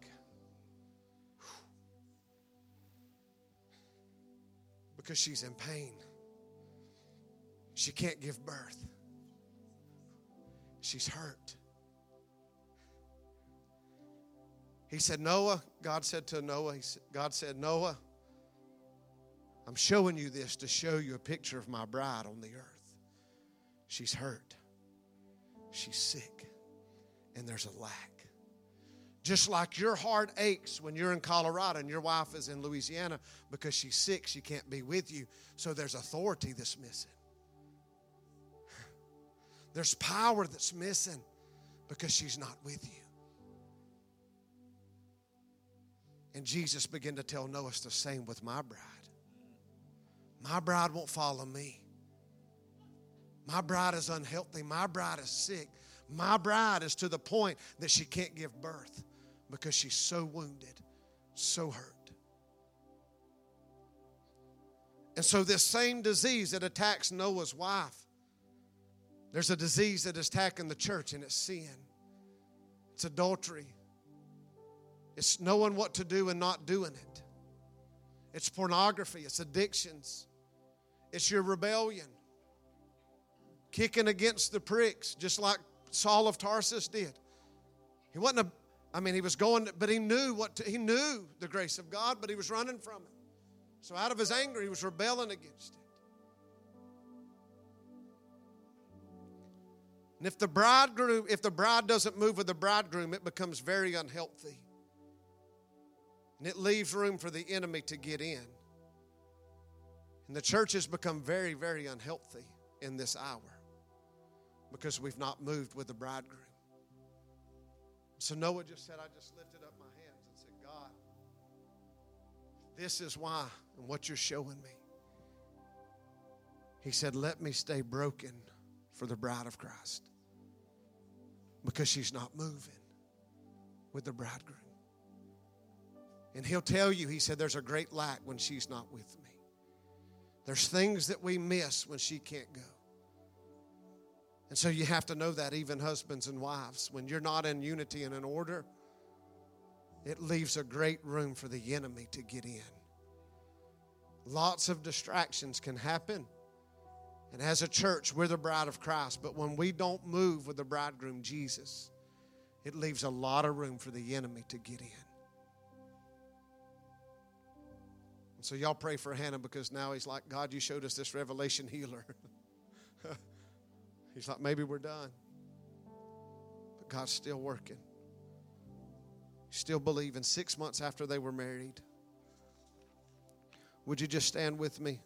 Because she's in pain. She can't give birth. She's hurt. He said, Noah, God said to Noah, God said, Noah, I'm showing you this to show you a picture of my bride on the earth. She's hurt, she's sick, and there's a lack. Just like your heart aches when you're in Colorado and your wife is in Louisiana because she's sick, she can't be with you. So there's authority that's missing. There's power that's missing because she's not with you. And Jesus began to tell Noah it's the same with my bride. My bride won't follow me. My bride is unhealthy. My bride is sick. My bride is to the point that she can't give birth because she's so wounded, so hurt. And so, this same disease that attacks Noah's wife, there's a disease that is attacking the church, and it's sin, it's adultery, it's knowing what to do and not doing it. It's pornography, it's addictions, it's your rebellion, kicking against the pricks, just like Saul of Tarsus did. He wasn't a, I mean, he was going, but he knew what to, he knew the grace of God, but he was running from it. So out of his anger, he was rebelling against it. And if the bridegroom, if the bride doesn't move with the bridegroom, it becomes very unhealthy. And it leaves room for the enemy to get in. And the church has become very, very unhealthy in this hour because we've not moved with the bridegroom. So Noah just said, I just lifted up my hands and said, God, this is why and what you're showing me. He said, Let me stay broken for the bride of Christ because she's not moving with the bridegroom. And he'll tell you, he said, there's a great lack when she's not with me. There's things that we miss when she can't go. And so you have to know that, even husbands and wives, when you're not in unity and in order, it leaves a great room for the enemy to get in. Lots of distractions can happen. And as a church, we're the bride of Christ. But when we don't move with the bridegroom, Jesus, it leaves a lot of room for the enemy to get in. So, y'all pray for Hannah because now he's like, God, you showed us this revelation healer. he's like, maybe we're done. But God's still working. Still believing. Six months after they were married. Would you just stand with me?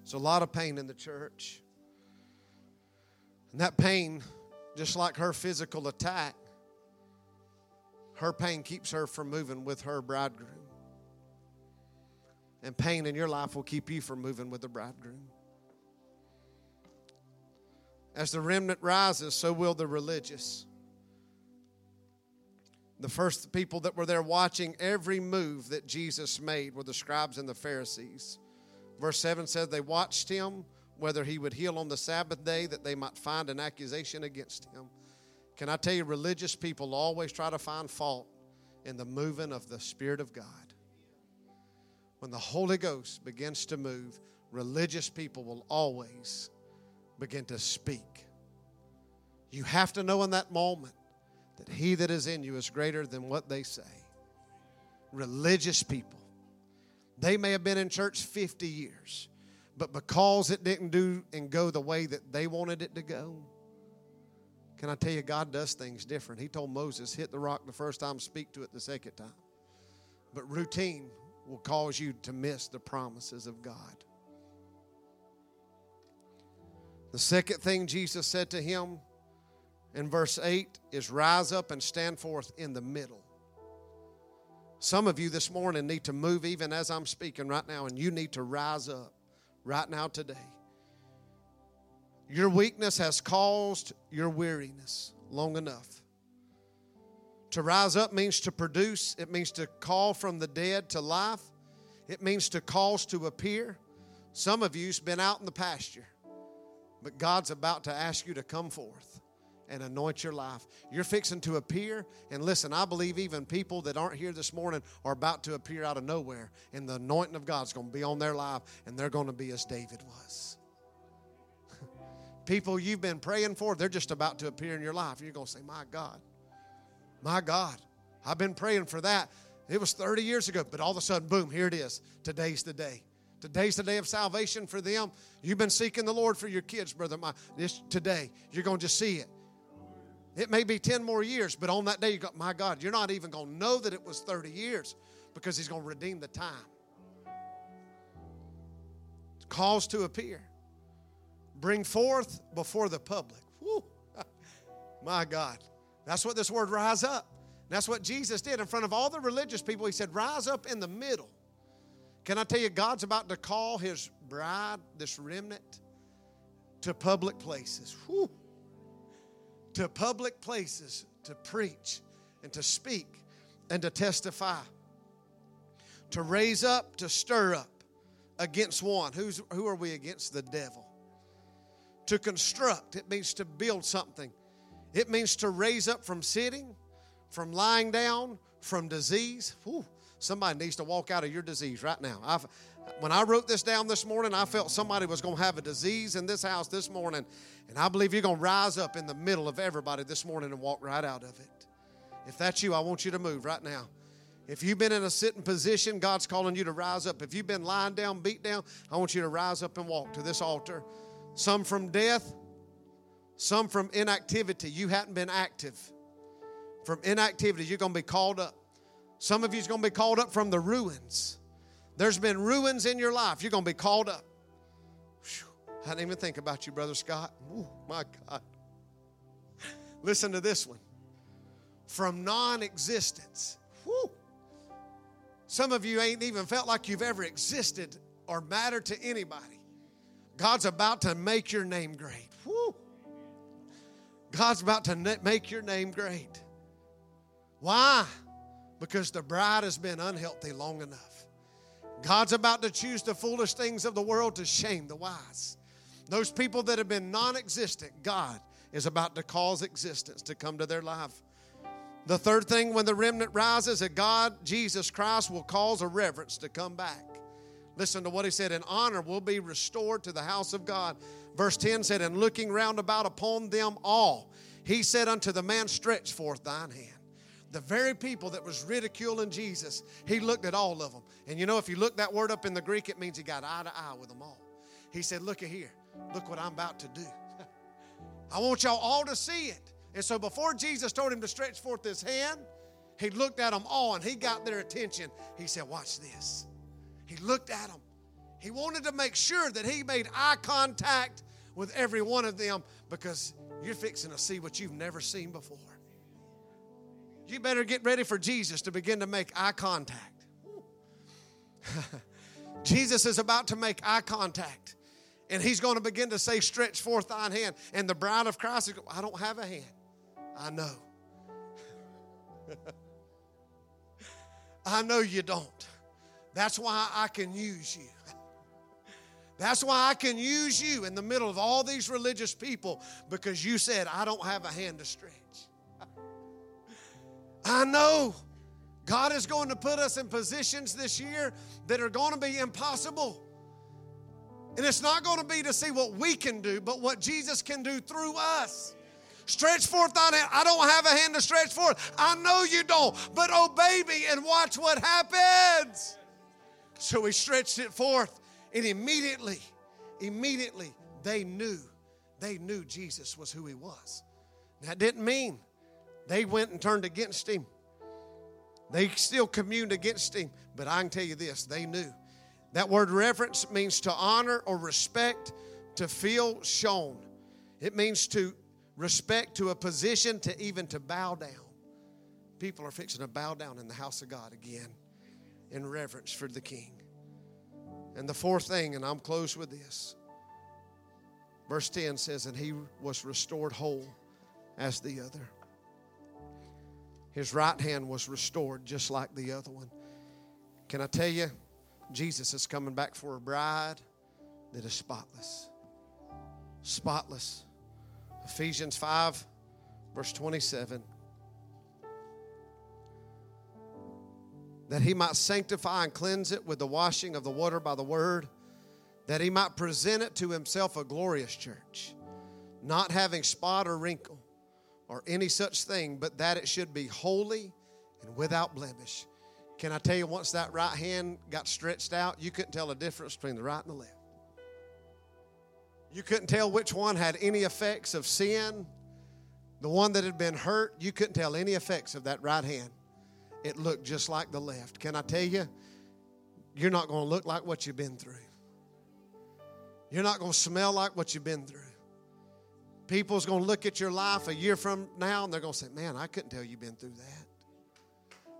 There's a lot of pain in the church. And that pain, just like her physical attack, her pain keeps her from moving with her bridegroom. And pain in your life will keep you from moving with the bridegroom. As the remnant rises, so will the religious. The first people that were there watching every move that Jesus made were the scribes and the Pharisees. Verse 7 says, They watched him, whether he would heal on the Sabbath day, that they might find an accusation against him. Can I tell you, religious people always try to find fault in the moving of the Spirit of God. When the Holy Ghost begins to move, religious people will always begin to speak. You have to know in that moment that he that is in you is greater than what they say. Religious people they may have been in church 50 years, but because it didn't do and go the way that they wanted it to go, can I tell you, God does things different. He told Moses, hit the rock the first time, speak to it the second time. But routine will cause you to miss the promises of God. The second thing Jesus said to him in verse 8 is rise up and stand forth in the middle. Some of you this morning need to move even as I'm speaking right now, and you need to rise up right now today. Your weakness has caused your weariness long enough. To rise up means to produce, it means to call from the dead to life, it means to cause to appear. Some of you's been out in the pasture, but God's about to ask you to come forth and anoint your life. You're fixing to appear. And listen, I believe even people that aren't here this morning are about to appear out of nowhere. And the anointing of God's going to be on their life, and they're going to be as David was. People you've been praying for, they're just about to appear in your life. You're going to say, My God, my God, I've been praying for that. It was 30 years ago, but all of a sudden, boom, here it is. Today's the day. Today's the day of salvation for them. You've been seeking the Lord for your kids, brother. My, this today, you're going to just see it. It may be 10 more years, but on that day, you my God, you're not even going to know that it was 30 years because He's going to redeem the time. Cause to appear. Bring forth before the public. My God. That's what this word rise up. That's what Jesus did in front of all the religious people. He said, rise up in the middle. Can I tell you, God's about to call His bride, this remnant, to public places. To public places to preach and to speak and to testify, to raise up, to stir up against one. Who's, who are we against? The devil. To construct, it means to build something. It means to raise up from sitting, from lying down, from disease. Whew, somebody needs to walk out of your disease right now. I've, when I wrote this down this morning, I felt somebody was going to have a disease in this house this morning. And I believe you're going to rise up in the middle of everybody this morning and walk right out of it. If that's you, I want you to move right now. If you've been in a sitting position, God's calling you to rise up. If you've been lying down, beat down, I want you to rise up and walk to this altar. Some from death, some from inactivity. You hadn't been active. From inactivity, you're going to be called up. Some of you's going to be called up from the ruins. There's been ruins in your life. You're going to be called up. Whew. I didn't even think about you, Brother Scott. Ooh, my God. Listen to this one. From non existence. Some of you ain't even felt like you've ever existed or mattered to anybody. God's about to make your name great. Woo. God's about to make your name great. Why? Because the bride has been unhealthy long enough. God's about to choose the foolish things of the world to shame the wise. Those people that have been non existent, God is about to cause existence to come to their life. The third thing, when the remnant rises, that God, Jesus Christ, will cause a reverence to come back. Listen to what he said, and honor will be restored to the house of God. Verse 10 said, And looking round about upon them all, he said unto the man, Stretch forth thine hand. The very people that was ridiculing Jesus, he looked at all of them. And you know, if you look that word up in the Greek, it means he got eye to eye with them all. He said, Look at here. Look what I'm about to do. I want y'all all to see it. And so before Jesus told him to stretch forth his hand, he looked at them all and he got their attention. He said, Watch this. He looked at them. He wanted to make sure that he made eye contact with every one of them because you're fixing to see what you've never seen before. You better get ready for Jesus to begin to make eye contact. Jesus is about to make eye contact. And he's going to begin to say, Stretch forth thine hand. And the bride of Christ is going, I don't have a hand. I know. I know you don't. That's why I can use you. That's why I can use you in the middle of all these religious people because you said, I don't have a hand to stretch. I know God is going to put us in positions this year that are going to be impossible. And it's not going to be to see what we can do, but what Jesus can do through us. Stretch forth thine hand. I don't have a hand to stretch forth. I know you don't, but oh, obey me and watch what happens. So he stretched it forth, and immediately, immediately, they knew, they knew Jesus was who he was. That didn't mean they went and turned against him. They still communed against him, but I can tell you this they knew. That word reverence means to honor or respect, to feel shown. It means to respect to a position to even to bow down. People are fixing to bow down in the house of God again in reverence for the king. And the fourth thing, and I'm close with this. Verse 10 says, And he was restored whole as the other. His right hand was restored just like the other one. Can I tell you, Jesus is coming back for a bride that is spotless. Spotless. Ephesians 5, verse 27. That he might sanctify and cleanse it with the washing of the water by the word, that he might present it to himself a glorious church, not having spot or wrinkle or any such thing, but that it should be holy and without blemish. Can I tell you, once that right hand got stretched out, you couldn't tell the difference between the right and the left. You couldn't tell which one had any effects of sin. The one that had been hurt, you couldn't tell any effects of that right hand. It looked just like the left. Can I tell you? You're not going to look like what you've been through. You're not going to smell like what you've been through. People's going to look at your life a year from now and they're going to say, Man, I couldn't tell you've been through that.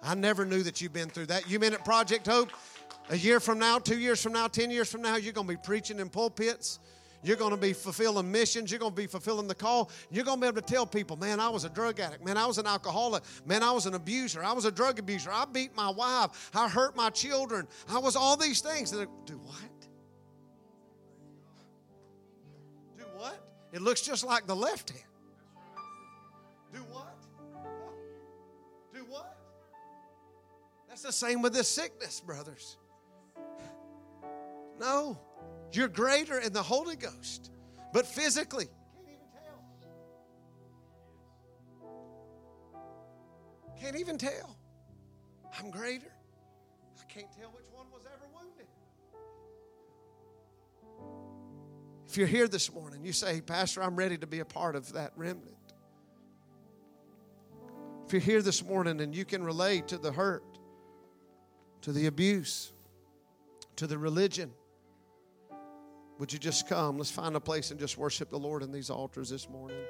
I never knew that you've been through that. You been at Project Hope a year from now, two years from now, 10 years from now, you're going to be preaching in pulpits you're going to be fulfilling missions. You're going to be fulfilling the call. You're going to be able to tell people, man, I was a drug addict. Man, I was an alcoholic. Man, I was an abuser. I was a drug abuser. I beat my wife. I hurt my children. I was all these things. do what? Do what? It looks just like the left hand. Do what? Do what? That's the same with this sickness, brothers. No. You're greater in the Holy Ghost, but physically, can't even tell. Can't even tell. I'm greater. I can't tell which one was ever wounded. If you're here this morning, you say, Pastor, I'm ready to be a part of that remnant. If you're here this morning and you can relate to the hurt to the abuse, to the religion. Would you just come? Let's find a place and just worship the Lord in these altars this morning.